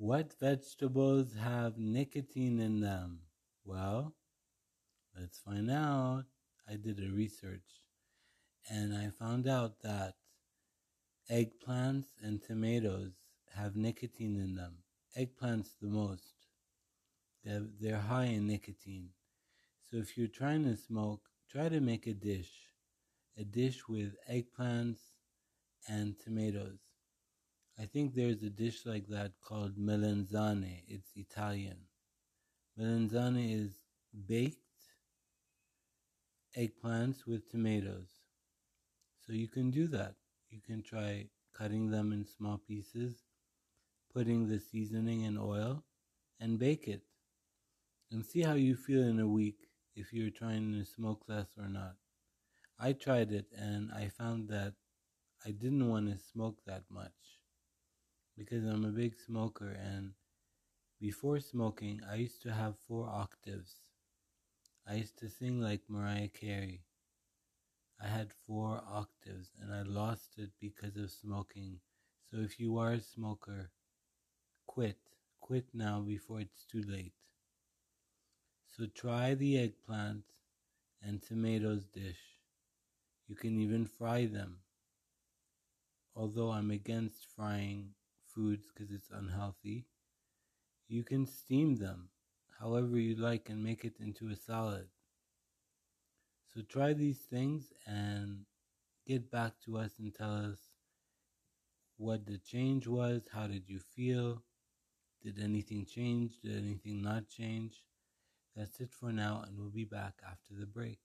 What vegetables have nicotine in them? Well, let's find out. I did a research and I found out that eggplants and tomatoes have nicotine in them. Eggplants the most. They're, they're high in nicotine. So if you're trying to smoke, try to make a dish. A dish with eggplants and tomatoes. I think there's a dish like that called melanzane. It's Italian. Melanzane is baked eggplants with tomatoes. So you can do that. You can try cutting them in small pieces, putting the seasoning in oil, and bake it. And see how you feel in a week if you're trying to smoke less or not. I tried it and I found that I didn't want to smoke that much because I'm a big smoker and before smoking I used to have four octaves. I used to sing like Mariah Carey. I had four octaves and I lost it because of smoking. So if you are a smoker, quit. Quit now before it's too late. So try the eggplant and tomatoes dish. You can even fry them. Although I'm against frying foods because it's unhealthy, you can steam them however you like and make it into a salad. So try these things and get back to us and tell us what the change was, how did you feel, did anything change, did anything not change. That's it for now, and we'll be back after the break.